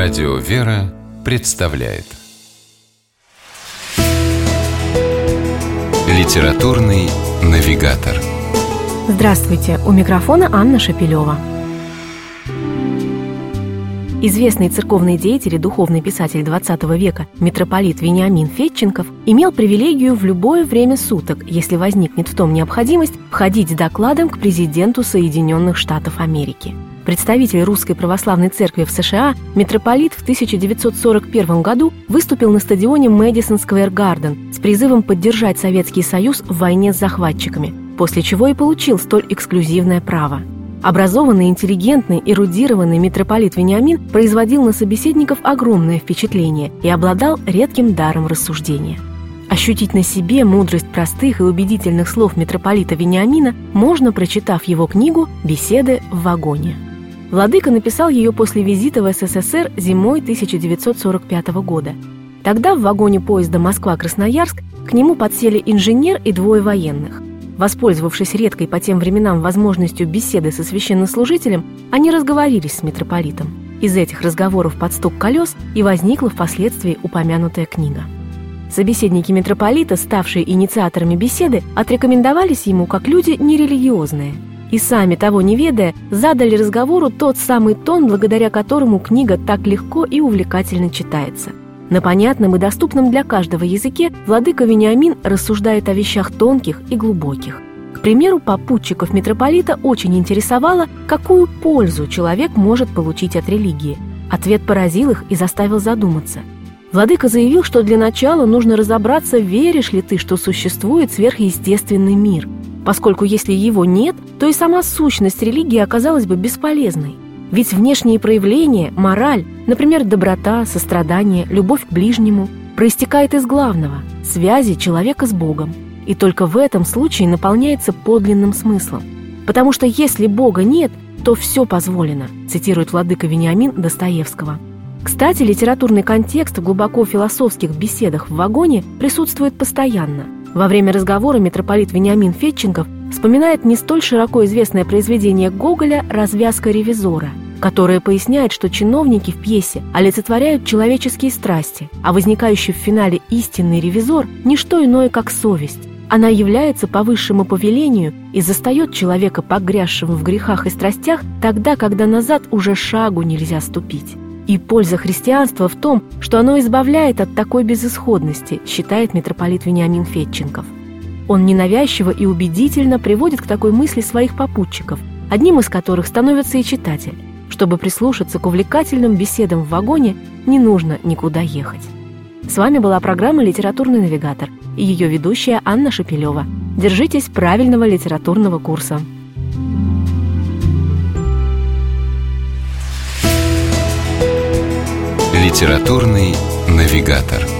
Радио «Вера» представляет Литературный навигатор Здравствуйте! У микрофона Анна Шапилева. Известный церковный деятель и духовный писатель XX века митрополит Вениамин Фетченков имел привилегию в любое время суток, если возникнет в том необходимость, входить с докладом к президенту Соединенных Штатов Америки. Представитель Русской Православной Церкви в США, митрополит в 1941 году выступил на стадионе Мэдисон Сквер Гарден с призывом поддержать Советский Союз в войне с захватчиками, после чего и получил столь эксклюзивное право – Образованный, интеллигентный, эрудированный митрополит Вениамин производил на собеседников огромное впечатление и обладал редким даром рассуждения. Ощутить на себе мудрость простых и убедительных слов митрополита Вениамина можно, прочитав его книгу «Беседы в вагоне». Владыка написал ее после визита в СССР зимой 1945 года. Тогда в вагоне поезда Москва-Красноярск к нему подсели инженер и двое военных. Воспользовавшись редкой по тем временам возможностью беседы со священнослужителем, они разговорились с митрополитом. Из этих разговоров под стук колес и возникла впоследствии упомянутая книга. Собеседники митрополита, ставшие инициаторами беседы, отрекомендовались ему как люди нерелигиозные. И сами того не ведая, задали разговору тот самый тон, благодаря которому книга так легко и увлекательно читается – на понятном и доступном для каждого языке владыка Вениамин рассуждает о вещах тонких и глубоких. К примеру, попутчиков митрополита очень интересовало, какую пользу человек может получить от религии. Ответ поразил их и заставил задуматься. Владыка заявил, что для начала нужно разобраться, веришь ли ты, что существует сверхъестественный мир, поскольку если его нет, то и сама сущность религии оказалась бы бесполезной. Ведь внешние проявления, мораль, например, доброта, сострадание, любовь к ближнему, проистекает из главного – связи человека с Богом. И только в этом случае наполняется подлинным смыслом. Потому что если Бога нет, то все позволено, цитирует владыка Вениамин Достоевского. Кстати, литературный контекст в глубоко философских беседах в вагоне присутствует постоянно. Во время разговора митрополит Вениамин Фетченков вспоминает не столь широко известное произведение Гоголя «Развязка ревизора», которое поясняет, что чиновники в пьесе олицетворяют человеческие страсти, а возникающий в финале истинный ревизор – не что иное, как совесть. Она является по высшему повелению и застает человека погрязшим в грехах и страстях тогда, когда назад уже шагу нельзя ступить. И польза христианства в том, что оно избавляет от такой безысходности, считает митрополит Вениамин Фетченков. Он ненавязчиво и убедительно приводит к такой мысли своих попутчиков, одним из которых становится и читатель. Чтобы прислушаться к увлекательным беседам в вагоне, не нужно никуда ехать. С вами была программа «Литературный навигатор» и ее ведущая Анна Шапилева. Держитесь правильного литературного курса. «Литературный навигатор»